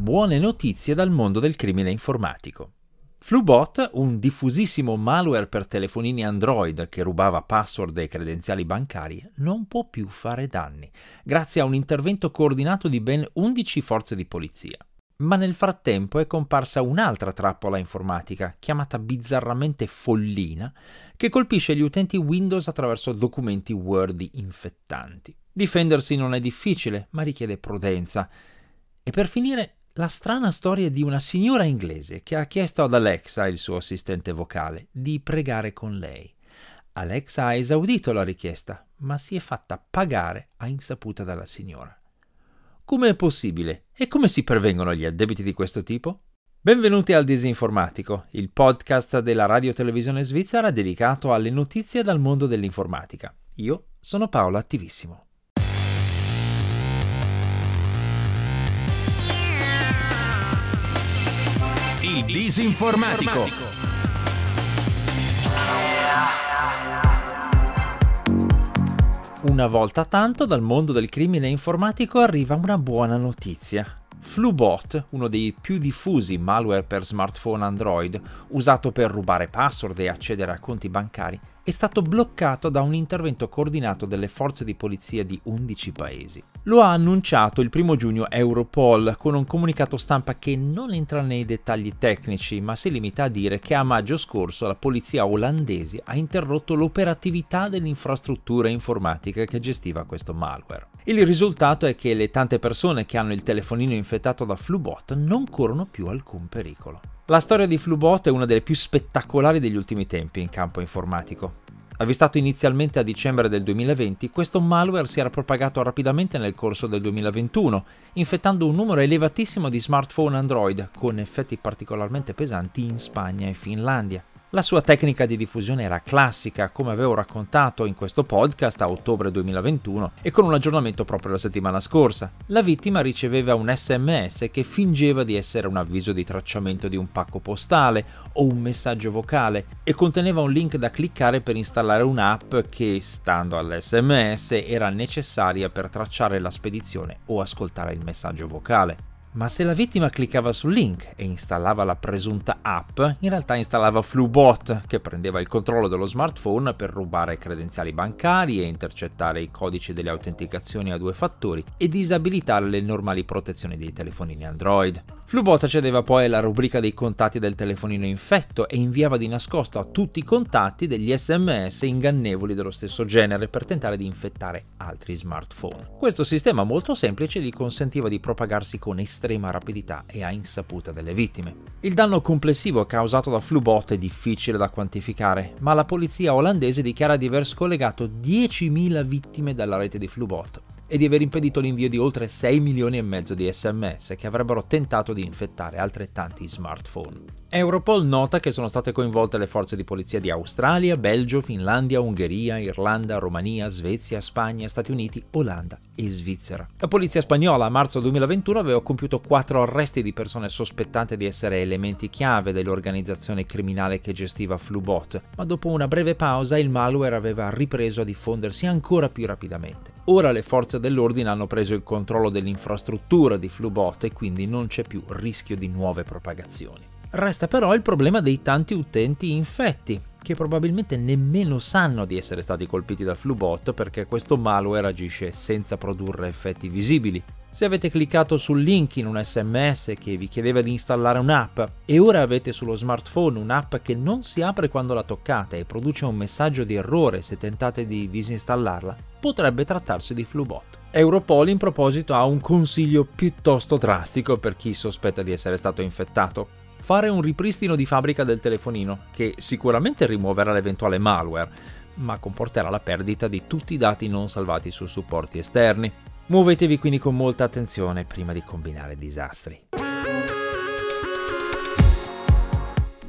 buone notizie dal mondo del crimine informatico. Flubot, un diffusissimo malware per telefonini Android che rubava password e credenziali bancarie, non può più fare danni, grazie a un intervento coordinato di ben 11 forze di polizia. Ma nel frattempo è comparsa un'altra trappola informatica, chiamata bizzarramente Follina, che colpisce gli utenti Windows attraverso documenti Word infettanti. Difendersi non è difficile, ma richiede prudenza. E per finire la strana storia di una signora inglese che ha chiesto ad Alexa, il suo assistente vocale, di pregare con lei. Alexa ha esaudito la richiesta, ma si è fatta pagare a insaputa dalla signora. Come è possibile? E come si prevengono gli addebiti di questo tipo? Benvenuti al Disinformatico, il podcast della radio televisione svizzera dedicato alle notizie dal mondo dell'informatica. Io sono Paolo Attivissimo. Disinformatico. Una volta tanto dal mondo del crimine informatico arriva una buona notizia. Flubot, uno dei più diffusi malware per smartphone Android, usato per rubare password e accedere a conti bancari, è stato bloccato da un intervento coordinato delle forze di polizia di 11 paesi. Lo ha annunciato il primo giugno Europol con un comunicato stampa che non entra nei dettagli tecnici, ma si limita a dire che a maggio scorso la polizia olandese ha interrotto l'operatività dell'infrastruttura informatica che gestiva questo malware. Il risultato è che le tante persone che hanno il telefonino infettato da Flubot non corrono più alcun pericolo. La storia di Flubot è una delle più spettacolari degli ultimi tempi in campo informatico. Avvistato inizialmente a dicembre del 2020, questo malware si era propagato rapidamente nel corso del 2021, infettando un numero elevatissimo di smartphone Android, con effetti particolarmente pesanti in Spagna e Finlandia. La sua tecnica di diffusione era classica, come avevo raccontato in questo podcast a ottobre 2021 e con un aggiornamento proprio la settimana scorsa. La vittima riceveva un sms che fingeva di essere un avviso di tracciamento di un pacco postale o un messaggio vocale e conteneva un link da cliccare per installare un'app che, stando all'sms, era necessaria per tracciare la spedizione o ascoltare il messaggio vocale. Ma se la vittima cliccava sul link e installava la presunta app, in realtà installava Flubot, che prendeva il controllo dello smartphone per rubare credenziali bancari e intercettare i codici delle autenticazioni a due fattori e disabilitare le normali protezioni dei telefonini Android. Flubot accedeva poi alla rubrica dei contatti del telefonino infetto e inviava di nascosto a tutti i contatti degli sms ingannevoli dello stesso genere per tentare di infettare altri smartphone. Questo sistema molto semplice gli consentiva di propagarsi con estrema rapidità e a insaputa delle vittime. Il danno complessivo causato da Flubot è difficile da quantificare, ma la polizia olandese dichiara di aver scollegato 10.000 vittime dalla rete di Flubot e di aver impedito l'invio di oltre 6 milioni e mezzo di sms che avrebbero tentato di infettare altrettanti smartphone. Europol nota che sono state coinvolte le forze di polizia di Australia, Belgio, Finlandia, Ungheria, Irlanda, Romania, Svezia, Spagna, Stati Uniti, Olanda e Svizzera. La polizia spagnola a marzo 2021 aveva compiuto quattro arresti di persone sospettate di essere elementi chiave dell'organizzazione criminale che gestiva Flubot, ma dopo una breve pausa il malware aveva ripreso a diffondersi ancora più rapidamente. Ora le forze dell'ordine hanno preso il controllo dell'infrastruttura di Flubot e quindi non c'è più rischio di nuove propagazioni. Resta però il problema dei tanti utenti infetti, che probabilmente nemmeno sanno di essere stati colpiti da Flubot perché questo malware agisce senza produrre effetti visibili. Se avete cliccato sul link in un sms che vi chiedeva di installare un'app e ora avete sullo smartphone un'app che non si apre quando la toccate e produce un messaggio di errore se tentate di disinstallarla, potrebbe trattarsi di Flubot. Europol in proposito ha un consiglio piuttosto drastico per chi sospetta di essere stato infettato fare un ripristino di fabbrica del telefonino, che sicuramente rimuoverà l'eventuale malware, ma comporterà la perdita di tutti i dati non salvati su supporti esterni. Muovetevi quindi con molta attenzione prima di combinare disastri.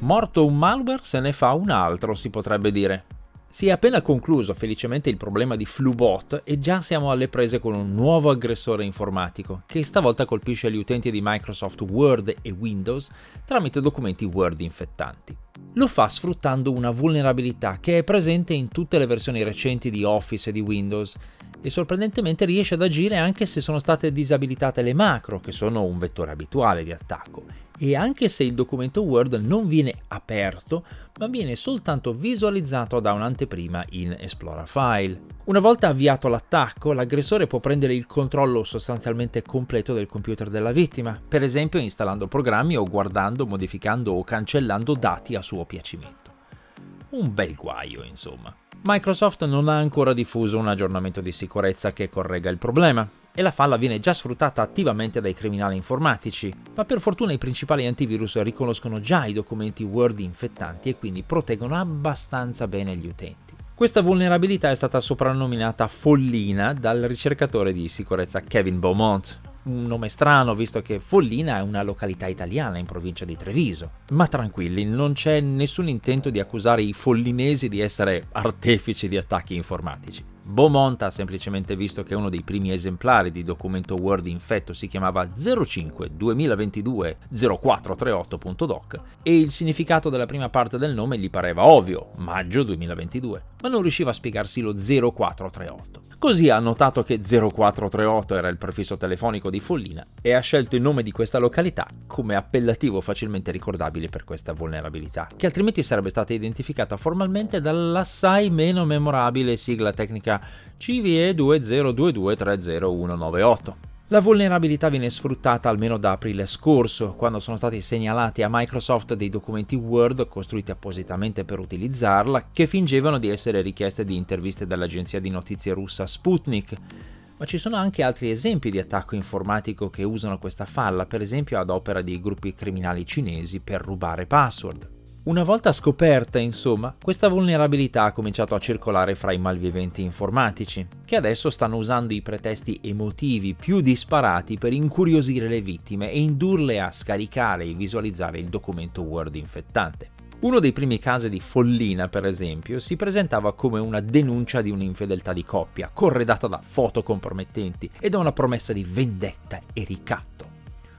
Morto un malware se ne fa un altro, si potrebbe dire. Si è appena concluso felicemente il problema di Flubot e già siamo alle prese con un nuovo aggressore informatico che stavolta colpisce gli utenti di Microsoft Word e Windows tramite documenti Word infettanti. Lo fa sfruttando una vulnerabilità che è presente in tutte le versioni recenti di Office e di Windows e sorprendentemente riesce ad agire anche se sono state disabilitate le macro, che sono un vettore abituale di attacco, e anche se il documento Word non viene aperto, ma viene soltanto visualizzato da un'anteprima in Explora File. Una volta avviato l'attacco, l'aggressore può prendere il controllo sostanzialmente completo del computer della vittima, per esempio installando programmi o guardando, modificando o cancellando dati a suo piacimento. Un bel guaio, insomma. Microsoft non ha ancora diffuso un aggiornamento di sicurezza che corregga il problema e la falla viene già sfruttata attivamente dai criminali informatici, ma per fortuna i principali antivirus riconoscono già i documenti Word infettanti e quindi proteggono abbastanza bene gli utenti. Questa vulnerabilità è stata soprannominata Follina dal ricercatore di sicurezza Kevin Beaumont, un nome strano visto che Follina è una località italiana in provincia di Treviso. Ma tranquilli, non c'è nessun intento di accusare i follinesi di essere artefici di attacchi informatici. Beaumont ha semplicemente visto che uno dei primi esemplari di documento Word infetto si chiamava 05 2022 0438.doc e il significato della prima parte del nome gli pareva ovvio, maggio 2022, ma non riusciva a spiegarsi lo 0438. Così ha notato che 0438 era il prefisso telefonico di Follina e ha scelto il nome di questa località come appellativo facilmente ricordabile per questa vulnerabilità, che altrimenti sarebbe stata identificata formalmente dall'assai meno memorabile sigla tecnica CVE 2022300198. La vulnerabilità viene sfruttata almeno da aprile scorso, quando sono stati segnalati a Microsoft dei documenti Word costruiti appositamente per utilizzarla, che fingevano di essere richieste di interviste dall'agenzia di notizie russa Sputnik. Ma ci sono anche altri esempi di attacco informatico che usano questa falla, per esempio ad opera di gruppi criminali cinesi per rubare password. Una volta scoperta, insomma, questa vulnerabilità ha cominciato a circolare fra i malviventi informatici, che adesso stanno usando i pretesti emotivi più disparati per incuriosire le vittime e indurle a scaricare e visualizzare il documento Word infettante. Uno dei primi casi di follina, per esempio, si presentava come una denuncia di un'infedeltà di coppia, corredata da foto compromettenti e da una promessa di vendetta e ricatto.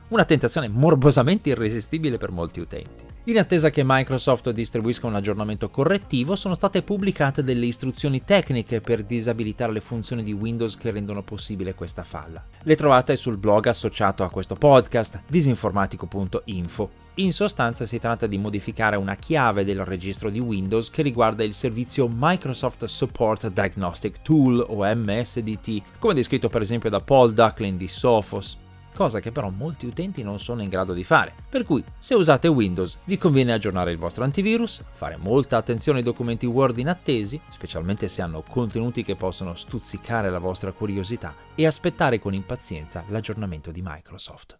Una tentazione morbosamente irresistibile per molti utenti. In attesa che Microsoft distribuisca un aggiornamento correttivo, sono state pubblicate delle istruzioni tecniche per disabilitare le funzioni di Windows che rendono possibile questa falla. Le trovate sul blog associato a questo podcast, disinformatico.info. In sostanza si tratta di modificare una chiave del registro di Windows che riguarda il servizio Microsoft Support Diagnostic Tool o MSDT, come descritto per esempio da Paul Ducklin di Sophos cosa che però molti utenti non sono in grado di fare. Per cui, se usate Windows, vi conviene aggiornare il vostro antivirus, fare molta attenzione ai documenti Word inattesi, specialmente se hanno contenuti che possono stuzzicare la vostra curiosità, e aspettare con impazienza l'aggiornamento di Microsoft.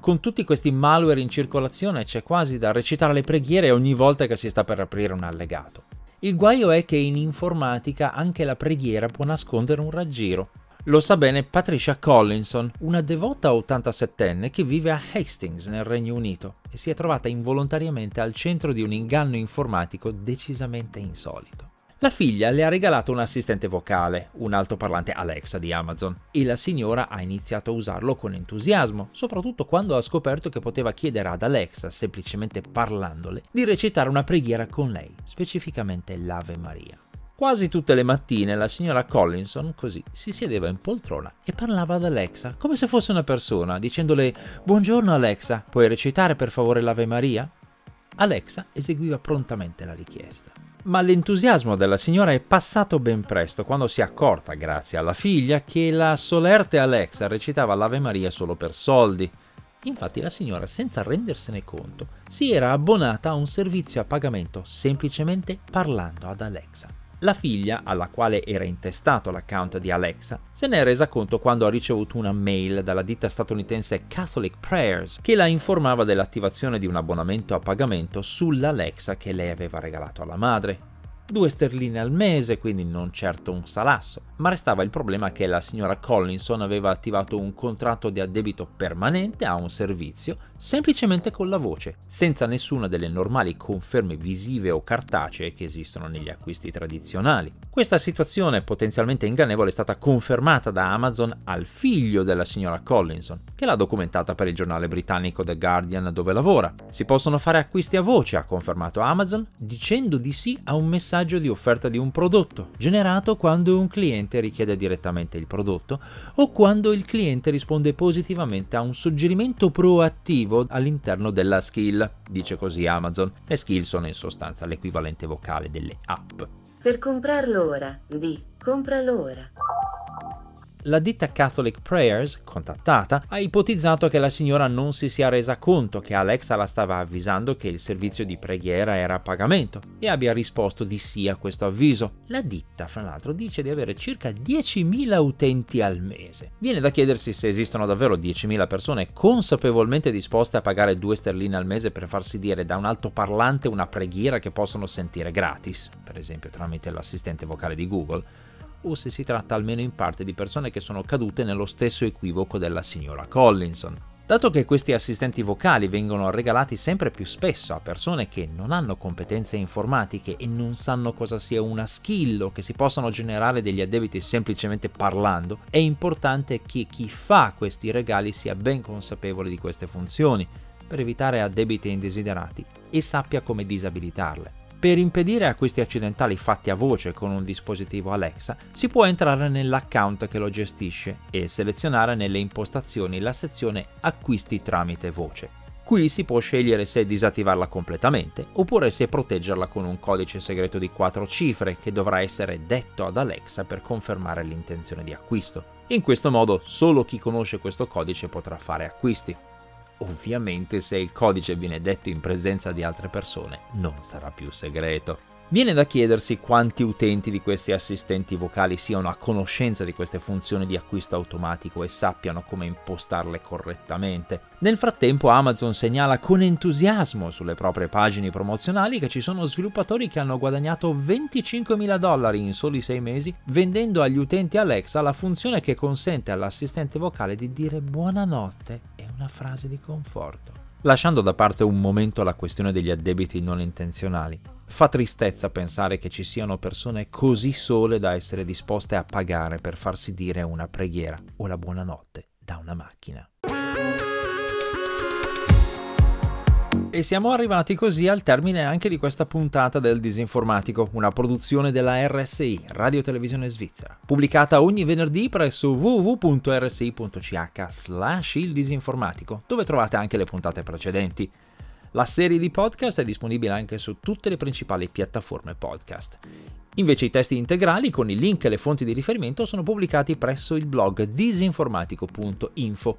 Con tutti questi malware in circolazione c'è quasi da recitare le preghiere ogni volta che si sta per aprire un allegato. Il guaio è che in informatica anche la preghiera può nascondere un raggiro. Lo sa bene Patricia Collinson, una devota 87enne che vive a Hastings nel Regno Unito e si è trovata involontariamente al centro di un inganno informatico decisamente insolito. La figlia le ha regalato un assistente vocale, un altoparlante Alexa di Amazon, e la signora ha iniziato a usarlo con entusiasmo, soprattutto quando ha scoperto che poteva chiedere ad Alexa, semplicemente parlandole, di recitare una preghiera con lei, specificamente l'Ave Maria. Quasi tutte le mattine la signora Collinson così si siedeva in poltrona e parlava ad Alexa come se fosse una persona, dicendole Buongiorno Alexa, puoi recitare per favore l'Ave Maria? Alexa eseguiva prontamente la richiesta. Ma l'entusiasmo della signora è passato ben presto quando si è accorta, grazie alla figlia, che la solerte Alexa recitava l'Ave Maria solo per soldi. Infatti la signora, senza rendersene conto, si era abbonata a un servizio a pagamento semplicemente parlando ad Alexa. La figlia, alla quale era intestato l'account di Alexa, se ne è resa conto quando ha ricevuto una mail dalla ditta statunitense Catholic Prayers che la informava dell'attivazione di un abbonamento a pagamento sull'Alexa che lei aveva regalato alla madre. Due sterline al mese, quindi non certo un salasso, ma restava il problema che la signora Collinson aveva attivato un contratto di addebito permanente a un servizio semplicemente con la voce, senza nessuna delle normali conferme visive o cartacee che esistono negli acquisti tradizionali. Questa situazione potenzialmente ingannevole è stata confermata da Amazon al figlio della signora Collinson, che l'ha documentata per il giornale britannico The Guardian dove lavora. Si possono fare acquisti a voce, ha confermato Amazon, dicendo di sì a un messaggio di offerta di un prodotto, generato quando un cliente richiede direttamente il prodotto o quando il cliente risponde positivamente a un suggerimento proattivo attivo all'interno della skill, dice così Amazon. Le skill sono in sostanza l'equivalente vocale delle app. Per comprarlo ora, di compralo ora. La ditta Catholic Prayers, contattata, ha ipotizzato che la signora non si sia resa conto che Alexa la stava avvisando che il servizio di preghiera era a pagamento e abbia risposto di sì a questo avviso. La ditta, fra l'altro, dice di avere circa 10.000 utenti al mese. Viene da chiedersi se esistono davvero 10.000 persone consapevolmente disposte a pagare 2 sterline al mese per farsi dire da un altoparlante una preghiera che possono sentire gratis, per esempio tramite l'assistente vocale di Google o se si tratta almeno in parte di persone che sono cadute nello stesso equivoco della signora Collinson. Dato che questi assistenti vocali vengono regalati sempre più spesso a persone che non hanno competenze informatiche e non sanno cosa sia una skill o che si possano generare degli addebiti semplicemente parlando, è importante che chi fa questi regali sia ben consapevole di queste funzioni per evitare addebiti indesiderati e sappia come disabilitarle. Per impedire acquisti accidentali fatti a voce con un dispositivo Alexa, si può entrare nell'account che lo gestisce e selezionare nelle impostazioni la sezione Acquisti tramite voce. Qui si può scegliere se disattivarla completamente oppure se proteggerla con un codice segreto di 4 cifre che dovrà essere detto ad Alexa per confermare l'intenzione di acquisto. In questo modo solo chi conosce questo codice potrà fare acquisti. Ovviamente se il codice viene detto in presenza di altre persone non sarà più segreto. Viene da chiedersi quanti utenti di questi assistenti vocali siano a conoscenza di queste funzioni di acquisto automatico e sappiano come impostarle correttamente. Nel frattempo Amazon segnala con entusiasmo sulle proprie pagine promozionali che ci sono sviluppatori che hanno guadagnato 25.000 dollari in soli 6 mesi vendendo agli utenti Alexa la funzione che consente all'assistente vocale di dire buonanotte una frase di conforto. Lasciando da parte un momento la questione degli addebiti non intenzionali, Fa tristezza pensare che ci siano persone così sole da essere disposte a pagare per farsi dire una preghiera o la buonanotte da una macchina. E siamo arrivati così al termine anche di questa puntata del Disinformatico, una produzione della RSI, Radio Televisione Svizzera, pubblicata ogni venerdì presso www.rsi.ch slash il disinformatico, dove trovate anche le puntate precedenti. La serie di podcast è disponibile anche su tutte le principali piattaforme podcast. Invece i testi integrali con i link e le fonti di riferimento sono pubblicati presso il blog disinformatico.info.